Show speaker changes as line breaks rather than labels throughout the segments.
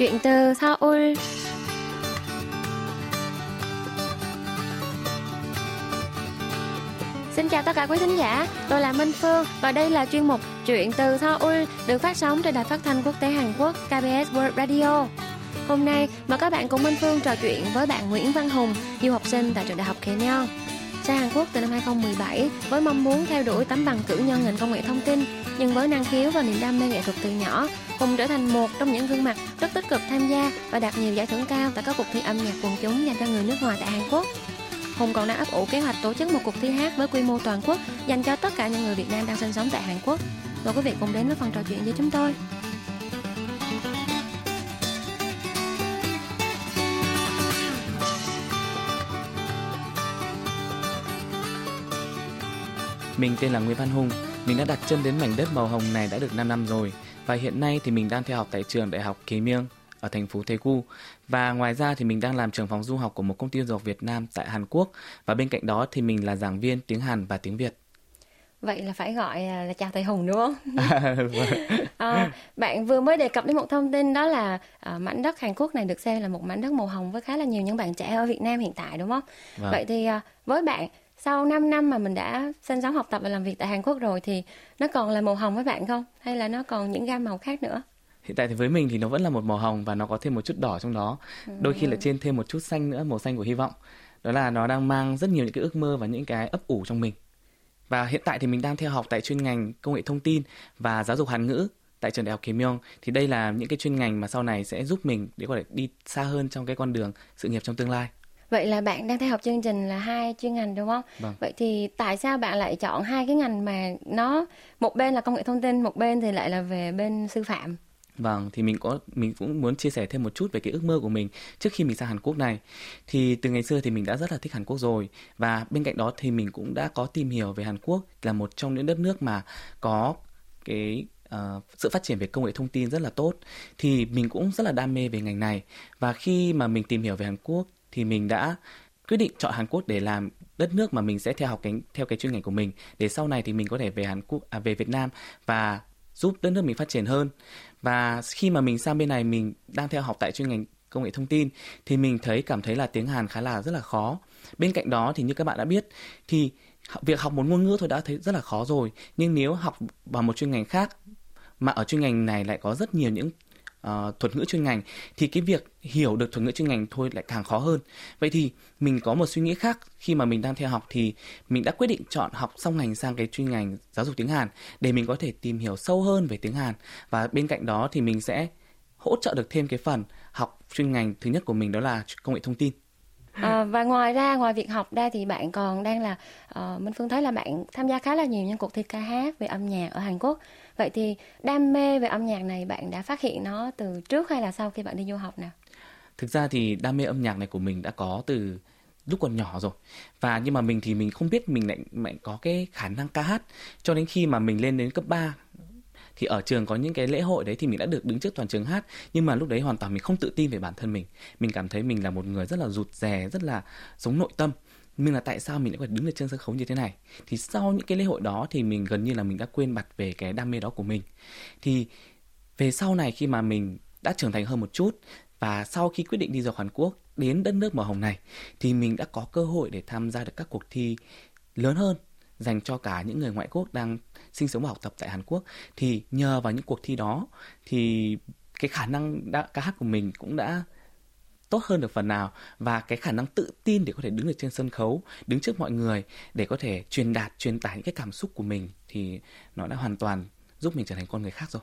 Chuyện từ Seoul Xin chào tất cả quý thính giả, tôi là Minh Phương và đây là chuyên mục Chuyện từ Seoul được phát sóng trên đài phát thanh quốc tế Hàn Quốc KBS World Radio. Hôm nay, mời các bạn cùng Minh Phương trò chuyện với bạn Nguyễn Văn Hùng, du học sinh tại trường đại học Kenyon. Sang Hàn Quốc từ năm 2017 với mong muốn theo đuổi tấm bằng cử nhân ngành công nghệ thông tin, nhưng với năng khiếu và niềm đam mê nghệ thuật từ nhỏ, Hùng trở thành một trong những gương mặt rất tích cực tham gia và đạt nhiều giải thưởng cao tại các cuộc thi âm nhạc quần chúng dành cho người nước ngoài tại Hàn Quốc. Hùng còn đang ấp ủ kế hoạch tổ chức một cuộc thi hát với quy mô toàn quốc dành cho tất cả những người Việt Nam đang sinh sống tại Hàn Quốc. Mời quý vị cùng đến với phần trò chuyện với chúng tôi.
Mình tên là Nguyễn Văn Hùng, mình đã đặt chân đến mảnh đất màu hồng này đã được 5 năm rồi và hiện nay thì mình đang theo học tại trường Đại học Kế Miêng ở thành phố Daegu và ngoài ra thì mình đang làm trưởng phòng du học của một công ty du học Việt Nam tại Hàn Quốc và bên cạnh đó thì mình là giảng viên tiếng Hàn và tiếng Việt.
Vậy là phải gọi là chào thầy Hùng đúng không? à, bạn vừa mới đề cập đến một thông tin đó là à, mảnh đất Hàn Quốc này được xem là một mảnh đất màu hồng với khá là nhiều những bạn trẻ ở Việt Nam hiện tại đúng không? Vâng. Vậy thì à, với bạn sau 5 năm mà mình đã sinh sống học tập và làm việc tại Hàn Quốc rồi thì nó còn là màu hồng với bạn không? Hay là nó còn những gam màu khác nữa?
Hiện tại thì với mình thì nó vẫn là một màu hồng và nó có thêm một chút đỏ trong đó. Ừ. Đôi khi là trên thêm một chút xanh nữa, màu xanh của hy vọng. Đó là nó đang mang rất nhiều những cái ước mơ và những cái ấp ủ trong mình. Và hiện tại thì mình đang theo học tại chuyên ngành công nghệ thông tin và giáo dục Hàn ngữ tại trường đại học Kim thì đây là những cái chuyên ngành mà sau này sẽ giúp mình để có thể đi xa hơn trong cái con đường sự nghiệp trong tương lai.
Vậy là bạn đang theo học chương trình là hai chuyên ngành đúng không? Vâng. Vậy thì tại sao bạn lại chọn hai cái ngành mà nó một bên là công nghệ thông tin, một bên thì lại là về bên sư phạm?
Vâng, thì mình có mình cũng muốn chia sẻ thêm một chút về cái ước mơ của mình trước khi mình sang Hàn Quốc này. Thì từ ngày xưa thì mình đã rất là thích Hàn Quốc rồi và bên cạnh đó thì mình cũng đã có tìm hiểu về Hàn Quốc là một trong những đất nước mà có cái uh, sự phát triển về công nghệ thông tin rất là tốt thì mình cũng rất là đam mê về ngành này và khi mà mình tìm hiểu về Hàn Quốc thì mình đã quyết định chọn Hàn Quốc để làm đất nước mà mình sẽ theo học cái theo cái chuyên ngành của mình để sau này thì mình có thể về Hàn Quốc à, về Việt Nam và giúp đất nước mình phát triển hơn. Và khi mà mình sang bên này mình đang theo học tại chuyên ngành công nghệ thông tin thì mình thấy cảm thấy là tiếng Hàn khá là rất là khó. Bên cạnh đó thì như các bạn đã biết thì việc học một ngôn ngữ thôi đã thấy rất là khó rồi. Nhưng nếu học vào một chuyên ngành khác mà ở chuyên ngành này lại có rất nhiều những uh, thuật ngữ chuyên ngành thì cái việc hiểu được thuật ngữ chuyên ngành thôi lại càng khó hơn. Vậy thì mình có một suy nghĩ khác khi mà mình đang theo học thì mình đã quyết định chọn học song ngành sang cái chuyên ngành giáo dục tiếng Hàn để mình có thể tìm hiểu sâu hơn về tiếng Hàn. Và bên cạnh đó thì mình sẽ hỗ trợ được thêm cái phần học chuyên ngành thứ nhất của mình đó là công nghệ thông tin.
À, và ngoài ra ngoài việc học ra thì bạn còn đang là ờ, uh, Minh Phương thấy là bạn tham gia khá là nhiều những cuộc thi ca hát về âm nhạc ở Hàn Quốc vậy thì đam mê về âm nhạc này bạn đã phát hiện nó từ trước hay là sau khi bạn đi du học nào?
Thực ra thì đam mê âm nhạc này của mình đã có từ lúc còn nhỏ rồi. Và nhưng mà mình thì mình không biết mình lại, lại có cái khả năng ca hát. Cho đến khi mà mình lên đến cấp 3 thì ở trường có những cái lễ hội đấy thì mình đã được đứng trước toàn trường hát. Nhưng mà lúc đấy hoàn toàn mình không tự tin về bản thân mình. Mình cảm thấy mình là một người rất là rụt rè rất là sống nội tâm nhưng là tại sao mình lại phải đứng ở trên sân khấu như thế này? Thì sau những cái lễ hội đó thì mình gần như là mình đã quên bặt về cái đam mê đó của mình. Thì về sau này khi mà mình đã trưởng thành hơn một chút và sau khi quyết định đi du học Hàn Quốc, đến đất nước màu hồng này, thì mình đã có cơ hội để tham gia được các cuộc thi lớn hơn dành cho cả những người ngoại quốc đang sinh sống và học tập tại Hàn Quốc. Thì nhờ vào những cuộc thi đó thì cái khả năng đã, ca hát của mình cũng đã tốt hơn được phần nào và cái khả năng tự tin để có thể đứng ở trên sân khấu đứng trước mọi người để có thể truyền đạt truyền tải những cái cảm xúc của mình thì nó đã hoàn toàn giúp mình trở thành con người khác rồi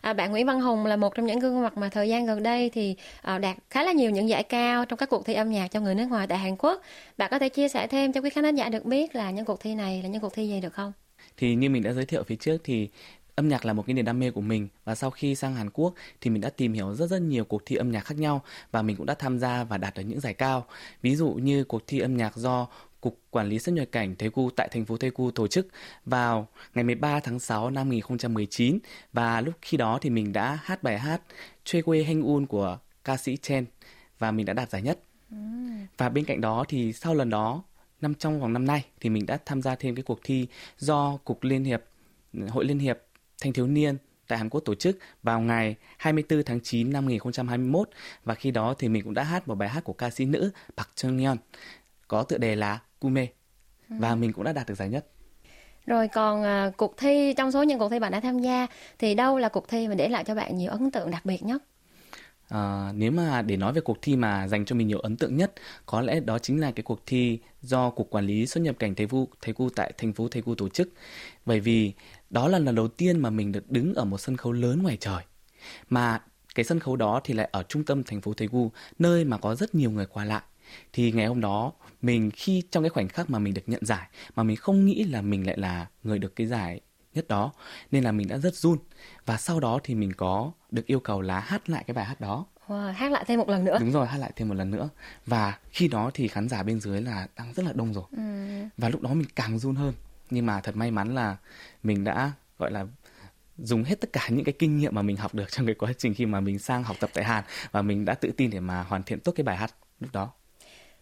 À, bạn Nguyễn Văn Hùng là một trong những gương mặt mà thời gian gần đây thì uh, đạt khá là nhiều những giải cao trong các cuộc thi âm nhạc cho người nước ngoài tại Hàn Quốc. Bạn có thể chia sẻ thêm cho quý khán giả được biết là những cuộc thi này là những cuộc thi gì được không?
Thì như mình đã giới thiệu phía trước thì âm nhạc là một cái niềm đam mê của mình và sau khi sang Hàn Quốc thì mình đã tìm hiểu rất rất nhiều cuộc thi âm nhạc khác nhau và mình cũng đã tham gia và đạt được những giải cao. Ví dụ như cuộc thi âm nhạc do Cục Quản lý xuất nhập cảnh Daegu tại thành phố Daegu tổ chức vào ngày 13 tháng 6 năm 2019 và lúc khi đó thì mình đã hát bài hát Chue Quê Hanh Un của ca sĩ Chen và mình đã đạt giải nhất. Và bên cạnh đó thì sau lần đó năm trong vòng năm nay thì mình đã tham gia thêm cái cuộc thi do Cục Liên hiệp Hội Liên hiệp Thanh thiếu niên tại Hàn Quốc tổ chức vào ngày 24 tháng 9 năm 2021 và khi đó thì mình cũng đã hát một bài hát của ca sĩ nữ Park Chung Yeon có tựa đề là Kume và ừ. mình cũng đã đạt được giải nhất.
Rồi còn uh, cuộc thi trong số những cuộc thi bạn đã tham gia thì đâu là cuộc thi mà để lại cho bạn nhiều ấn tượng đặc biệt nhất?
À, nếu mà để nói về cuộc thi mà dành cho mình nhiều ấn tượng nhất, có lẽ đó chính là cái cuộc thi do Cục Quản lý xuất nhập cảnh Thầy Vu Thầy Cu tại thành phố Thầy Cu tổ chức. Bởi vì đó là lần đầu tiên mà mình được đứng ở một sân khấu lớn ngoài trời. Mà cái sân khấu đó thì lại ở trung tâm thành phố Cu, nơi mà có rất nhiều người qua lại. Thì ngày hôm đó mình khi trong cái khoảnh khắc mà mình được nhận giải mà mình không nghĩ là mình lại là người được cái giải nhất đó nên là mình đã rất run và sau đó thì mình có được yêu cầu là hát lại cái bài hát đó
wow, hát lại thêm một lần nữa
đúng rồi hát lại thêm một lần nữa và khi đó thì khán giả bên dưới là đang rất là đông rồi ừ. và lúc đó mình càng run hơn nhưng mà thật may mắn là mình đã, gọi là, dùng hết tất cả những cái kinh nghiệm mà mình học được trong cái quá trình khi mà mình sang học tập tại Hàn và mình đã tự tin để mà hoàn thiện tốt cái bài hát lúc đó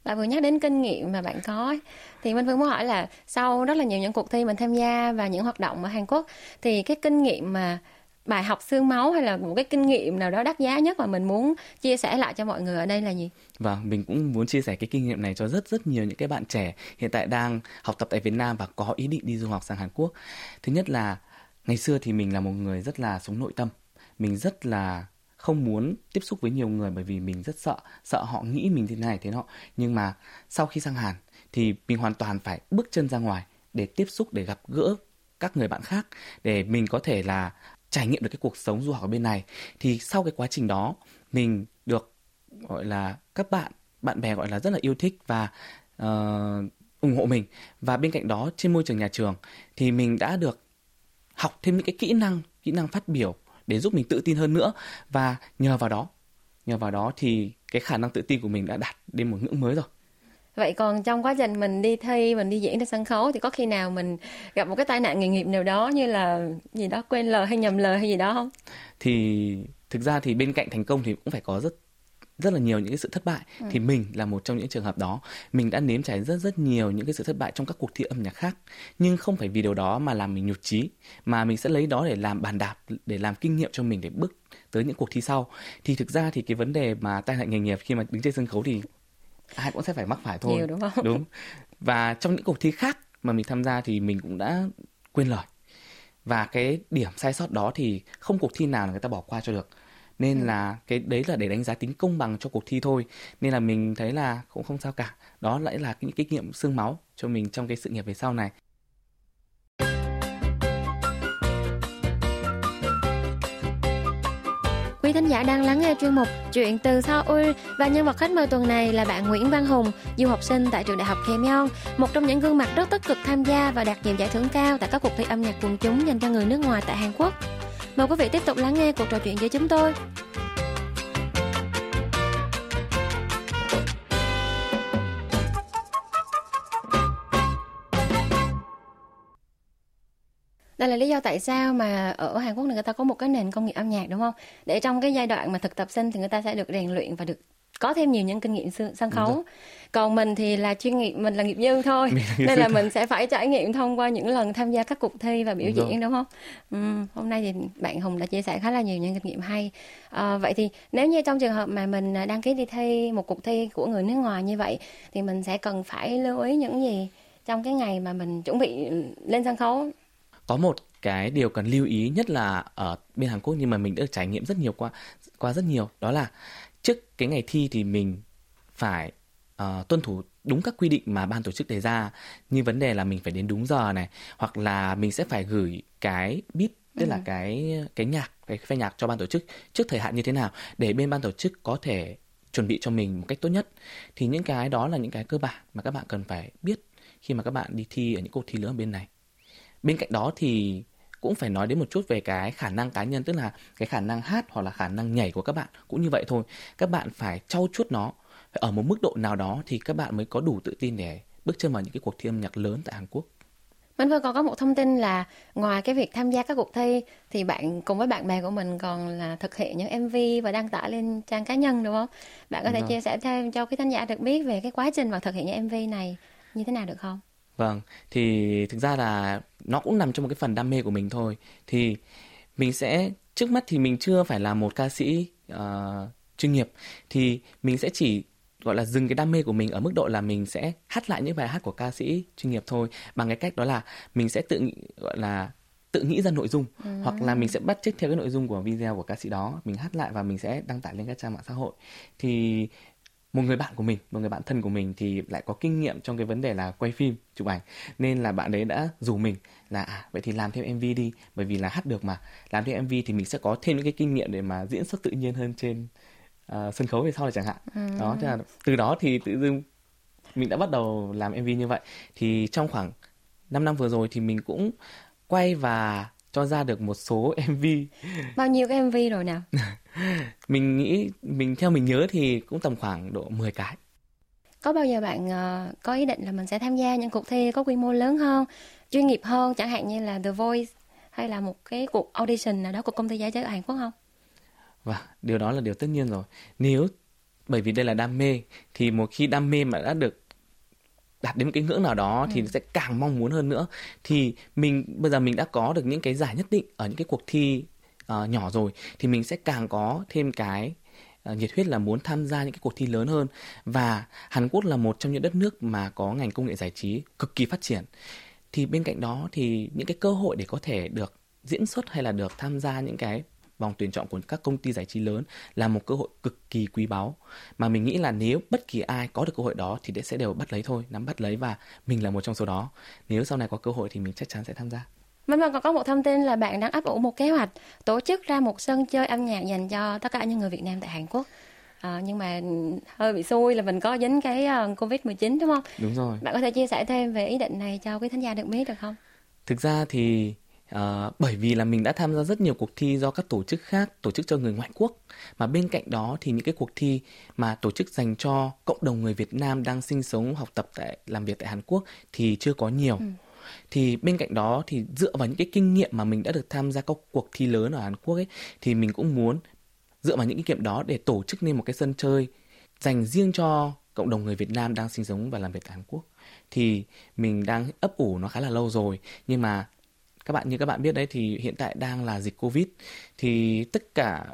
bạn vừa nhắc đến kinh nghiệm mà bạn có ấy. thì minh phương muốn hỏi là sau rất là nhiều những cuộc thi mình tham gia và những hoạt động ở hàn quốc, thì cái kinh nghiệm mà bài học xương máu hay là một cái kinh nghiệm nào đó đắt giá nhất mà mình muốn chia sẻ lại cho mọi người ở đây là gì?
Vâng, mình cũng muốn chia sẻ cái kinh nghiệm này cho rất rất nhiều những cái bạn trẻ hiện tại đang học tập tại Việt Nam và có ý định đi du học sang Hàn Quốc. Thứ nhất là ngày xưa thì mình là một người rất là sống nội tâm. Mình rất là không muốn tiếp xúc với nhiều người bởi vì mình rất sợ sợ họ nghĩ mình thế này thế nọ nhưng mà sau khi sang Hàn thì mình hoàn toàn phải bước chân ra ngoài để tiếp xúc để gặp gỡ các người bạn khác để mình có thể là trải nghiệm được cái cuộc sống du học ở bên này thì sau cái quá trình đó mình được gọi là các bạn bạn bè gọi là rất là yêu thích và uh, ủng hộ mình. Và bên cạnh đó trên môi trường nhà trường thì mình đã được học thêm những cái kỹ năng kỹ năng phát biểu để giúp mình tự tin hơn nữa. Và nhờ vào đó nhờ vào đó thì cái khả năng tự tin của mình đã đạt đến một ngưỡng mới rồi
vậy còn trong quá trình mình đi thi mình đi diễn trên sân khấu thì có khi nào mình gặp một cái tai nạn nghề nghiệp nào đó như là gì đó quên lời hay nhầm lời hay gì đó không?
Thì thực ra thì bên cạnh thành công thì cũng phải có rất rất là nhiều những cái sự thất bại. Ừ. thì mình là một trong những trường hợp đó. Mình đã nếm trải rất rất nhiều những cái sự thất bại trong các cuộc thi âm nhạc khác. Nhưng không phải vì điều đó mà làm mình nhụt chí mà mình sẽ lấy đó để làm bàn đạp để làm kinh nghiệm cho mình để bước tới những cuộc thi sau. Thì thực ra thì cái vấn đề mà tai nạn nghề nghiệp khi mà đứng trên sân khấu thì ai cũng sẽ phải mắc phải thôi.
Nhiều đúng không?
Đúng. Và trong những cuộc thi khác mà mình tham gia thì mình cũng đã quên lời. Và cái điểm sai sót đó thì không cuộc thi nào là người ta bỏ qua cho được. Nên ừ. là cái đấy là để đánh giá tính công bằng cho cuộc thi thôi. Nên là mình thấy là cũng không sao cả. Đó lại là những kinh nghiệm xương máu cho mình trong cái sự nghiệp về sau này
giả đang lắng nghe chuyên mục Chuyện từ Seoul và nhân vật khách mời tuần này là bạn Nguyễn Văn Hùng, du học sinh tại trường đại học Kaemyeong, một trong những gương mặt rất tích cực tham gia và đạt nhiều giải thưởng cao tại các cuộc thi âm nhạc quần chúng dành cho người nước ngoài tại Hàn Quốc. Mời quý vị tiếp tục lắng nghe cuộc trò chuyện với chúng tôi. Đây là lý do tại sao mà ở Hàn Quốc người ta có một cái nền công nghiệp âm nhạc đúng không? Để trong cái giai đoạn mà thực tập sinh thì người ta sẽ được rèn luyện và được có thêm nhiều những kinh nghiệm sân khấu. còn mình thì là chuyên nghiệp mình là nghiệp dư thôi. Nên là mình sẽ phải trải nghiệm thông qua những lần tham gia các cuộc thi và biểu đúng diễn rồi. đúng không? Ừ, hôm nay thì bạn hùng đã chia sẻ khá là nhiều những kinh nghiệm hay. À, vậy thì nếu như trong trường hợp mà mình đăng ký đi thi một cuộc thi của người nước ngoài như vậy thì mình sẽ cần phải lưu ý những gì trong cái ngày mà mình chuẩn bị lên sân khấu
có một cái điều cần lưu ý nhất là ở bên Hàn Quốc nhưng mà mình đã trải nghiệm rất nhiều qua qua rất nhiều đó là trước cái ngày thi thì mình phải uh, tuân thủ đúng các quy định mà ban tổ chức đề ra. Như vấn đề là mình phải đến đúng giờ này hoặc là mình sẽ phải gửi cái beat tức ừ. là cái cái nhạc cái phê nhạc cho ban tổ chức trước thời hạn như thế nào để bên ban tổ chức có thể chuẩn bị cho mình một cách tốt nhất. Thì những cái đó là những cái cơ bản mà các bạn cần phải biết khi mà các bạn đi thi ở những cuộc thi lớn ở bên này bên cạnh đó thì cũng phải nói đến một chút về cái khả năng cá nhân tức là cái khả năng hát hoặc là khả năng nhảy của các bạn cũng như vậy thôi các bạn phải trau chuốt nó ở một mức độ nào đó thì các bạn mới có đủ tự tin để bước chân vào những cái cuộc thi âm nhạc lớn tại Hàn Quốc
Mình vừa còn có một thông tin là ngoài cái việc tham gia các cuộc thi thì bạn cùng với bạn bè của mình còn là thực hiện những MV và đăng tải lên trang cá nhân đúng không? Bạn có thể chia sẻ thêm cho quý khán giả được biết về cái quá trình mà thực hiện những MV này như thế nào được không?
Vâng, thì thực ra là nó cũng nằm trong một cái phần đam mê của mình thôi. Thì mình sẽ trước mắt thì mình chưa phải là một ca sĩ uh, chuyên nghiệp. Thì mình sẽ chỉ gọi là dừng cái đam mê của mình ở mức độ là mình sẽ hát lại những bài hát của ca sĩ chuyên nghiệp thôi. Bằng cái cách đó là mình sẽ tự gọi là tự nghĩ ra nội dung. Ừ. hoặc là mình sẽ bắt chước theo cái nội dung của video của ca sĩ đó. Mình hát lại và mình sẽ đăng tải lên các trang mạng xã hội. Thì một người bạn của mình một người bạn thân của mình thì lại có kinh nghiệm trong cái vấn đề là quay phim chụp ảnh. Nên là bạn đấy đã rủ mình là à vậy thì làm thêm mv đi bởi vì là hát được mà. Làm thêm mv thì mình sẽ có thêm những cái kinh nghiệm để mà diễn xuất tự nhiên hơn trên uh, sân khấu về sau này chẳng hạn. Ừ. đó thế là từ đó thì tự dưng mình đã bắt đầu làm mv như vậy. Thì trong khoảng 5 năm vừa rồi thì mình cũng quay và cho ra được một số mv
bao nhiêu cái mv rồi nào
mình nghĩ mình theo mình nhớ thì cũng tầm khoảng độ 10 cái
có bao giờ bạn uh, có ý định là mình sẽ tham gia những cuộc thi có quy mô lớn hơn chuyên nghiệp hơn chẳng hạn như là The Voice hay là một cái cuộc audition nào đó của công ty giải trí ở Hàn Quốc không?
Và điều đó là điều tất nhiên rồi. Nếu bởi vì đây là đam mê thì một khi đam mê mà đã được đạt đến một cái ngưỡng nào đó thì ừ. sẽ càng mong muốn hơn nữa. Thì mình bây giờ mình đã có được những cái giải nhất định ở những cái cuộc thi uh, nhỏ rồi thì mình sẽ càng có thêm cái uh, nhiệt huyết là muốn tham gia những cái cuộc thi lớn hơn. Và Hàn Quốc là một trong những đất nước mà có ngành công nghệ giải trí cực kỳ phát triển. Thì bên cạnh đó thì những cái cơ hội để có thể được diễn xuất hay là được tham gia những cái vòng tuyển chọn của các công ty giải trí lớn là một cơ hội cực kỳ quý báu mà mình nghĩ là nếu bất kỳ ai có được cơ hội đó thì sẽ đều bắt lấy thôi nắm bắt lấy và mình là một trong số đó nếu sau này có cơ hội thì mình chắc chắn sẽ tham gia
Minh Vân còn có một thông tin là bạn đang ấp ủ một kế hoạch tổ chức ra một sân chơi âm nhạc dành cho tất cả những người Việt Nam tại Hàn Quốc. À, nhưng mà hơi bị xui là mình có dính cái uh, Covid-19 đúng không?
Đúng rồi.
Bạn có thể chia sẻ thêm về ý định này cho quý thính giả được biết được không?
Thực ra thì uh, bởi vì là mình đã tham gia rất nhiều cuộc thi do các tổ chức khác tổ chức cho người ngoại quốc. Mà bên cạnh đó thì những cái cuộc thi mà tổ chức dành cho cộng đồng người Việt Nam đang sinh sống học tập tại làm việc tại Hàn Quốc thì chưa có nhiều. Ừ. Thì bên cạnh đó thì dựa vào những cái kinh nghiệm mà mình đã được tham gia các cuộc thi lớn ở Hàn Quốc ấy thì mình cũng muốn dựa vào những kinh nghiệm đó để tổ chức nên một cái sân chơi dành riêng cho cộng đồng người Việt Nam đang sinh sống và làm việc tại Hàn Quốc. Thì mình đang ấp ủ nó khá là lâu rồi nhưng mà các bạn như các bạn biết đấy thì hiện tại đang là dịch Covid. Thì tất cả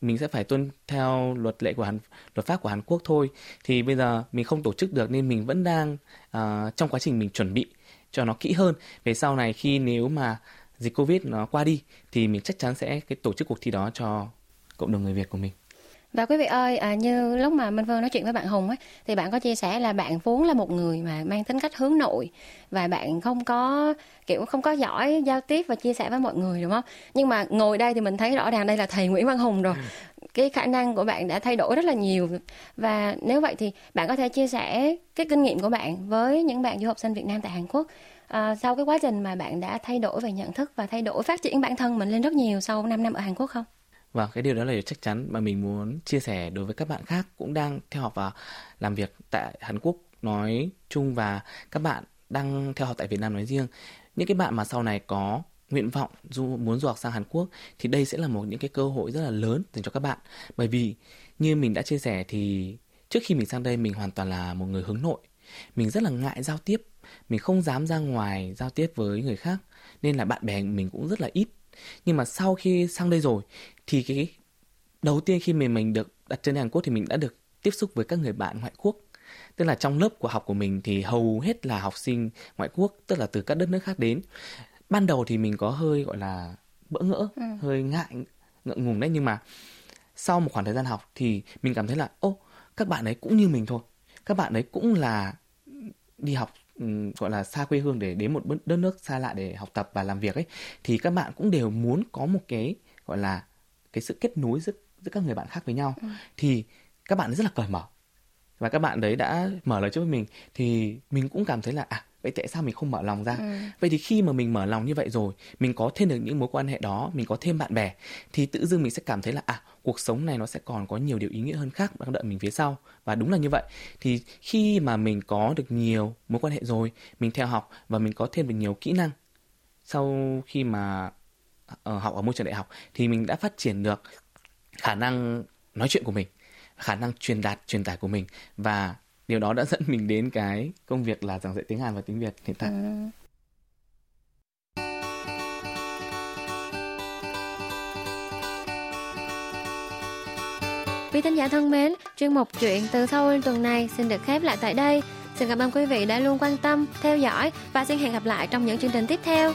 mình sẽ phải tuân theo luật lệ của Hàn luật pháp của Hàn Quốc thôi. Thì bây giờ mình không tổ chức được nên mình vẫn đang uh, trong quá trình mình chuẩn bị cho nó kỹ hơn. Về sau này khi nếu mà dịch covid nó qua đi thì mình chắc chắn sẽ cái tổ chức cuộc thi đó cho cộng đồng người Việt của mình.
Và quý vị ơi, à, như lúc mà Minh Vân nói chuyện với bạn Hùng ấy, thì bạn có chia sẻ là bạn vốn là một người mà mang tính cách hướng nội và bạn không có kiểu không có giỏi giao tiếp và chia sẻ với mọi người đúng không? Nhưng mà ngồi đây thì mình thấy rõ ràng đây là thầy Nguyễn Văn Hùng rồi. Ừ. Cái khả năng của bạn đã thay đổi rất là nhiều và nếu vậy thì bạn có thể chia sẻ cái kinh nghiệm của bạn với những bạn du học sinh Việt Nam tại Hàn Quốc à, sau cái quá trình mà bạn đã thay đổi về nhận thức và thay đổi phát triển bản thân mình lên rất nhiều sau 5 năm ở Hàn Quốc không?
Và cái điều đó là điều chắc chắn mà mình muốn chia sẻ đối với các bạn khác cũng đang theo học và làm việc tại Hàn Quốc nói chung và các bạn đang theo học tại Việt Nam nói riêng. Những cái bạn mà sau này có nguyện vọng du muốn du học sang Hàn Quốc thì đây sẽ là một những cái cơ hội rất là lớn dành cho các bạn. Bởi vì như mình đã chia sẻ thì trước khi mình sang đây mình hoàn toàn là một người hướng nội. Mình rất là ngại giao tiếp, mình không dám ra ngoài giao tiếp với người khác nên là bạn bè mình cũng rất là ít nhưng mà sau khi sang đây rồi thì cái đầu tiên khi mình mình được đặt chân Hàn Quốc thì mình đã được tiếp xúc với các người bạn ngoại quốc. Tức là trong lớp của học của mình thì hầu hết là học sinh ngoại quốc tức là từ các đất nước khác đến. Ban đầu thì mình có hơi gọi là bỡ ngỡ ừ. hơi ngại ngượng ngùng đấy. Nhưng mà sau một khoảng thời gian học thì mình cảm thấy là ô các bạn ấy cũng như mình thôi. Các bạn ấy cũng là đi học gọi là xa quê hương để đến một đất nước xa lạ để học tập và làm việc ấy thì các bạn cũng đều muốn có một cái gọi là cái sự kết nối giữa giữa các người bạn khác với nhau ừ. thì các bạn rất là cởi mở và các bạn đấy đã mở lời cho mình thì mình cũng cảm thấy là à vậy tại sao mình không mở lòng ra? Ừ. vậy thì khi mà mình mở lòng như vậy rồi mình có thêm được những mối quan hệ đó mình có thêm bạn bè thì tự dưng mình sẽ cảm thấy là à cuộc sống này nó sẽ còn có nhiều điều ý nghĩa hơn khác đang đợi mình phía sau. Và đúng là như vậy. Thì khi mà mình có được nhiều mối quan hệ rồi mình theo học và mình có thêm được nhiều kỹ năng sau khi mà ở ờ, học ở môi trường đại học thì mình đã phát triển được khả năng nói chuyện của mình khả năng truyền đạt truyền tải của mình và điều đó đã dẫn mình đến cái công việc là giảng dạy tiếng Hàn và tiếng Việt hiện tại. À.
Quý thính giả thân mến, chuyên mục chuyện từ Seoul tuần này xin được khép lại tại đây. Xin cảm ơn quý vị đã luôn quan tâm, theo dõi và xin hẹn gặp lại trong những chương trình tiếp theo.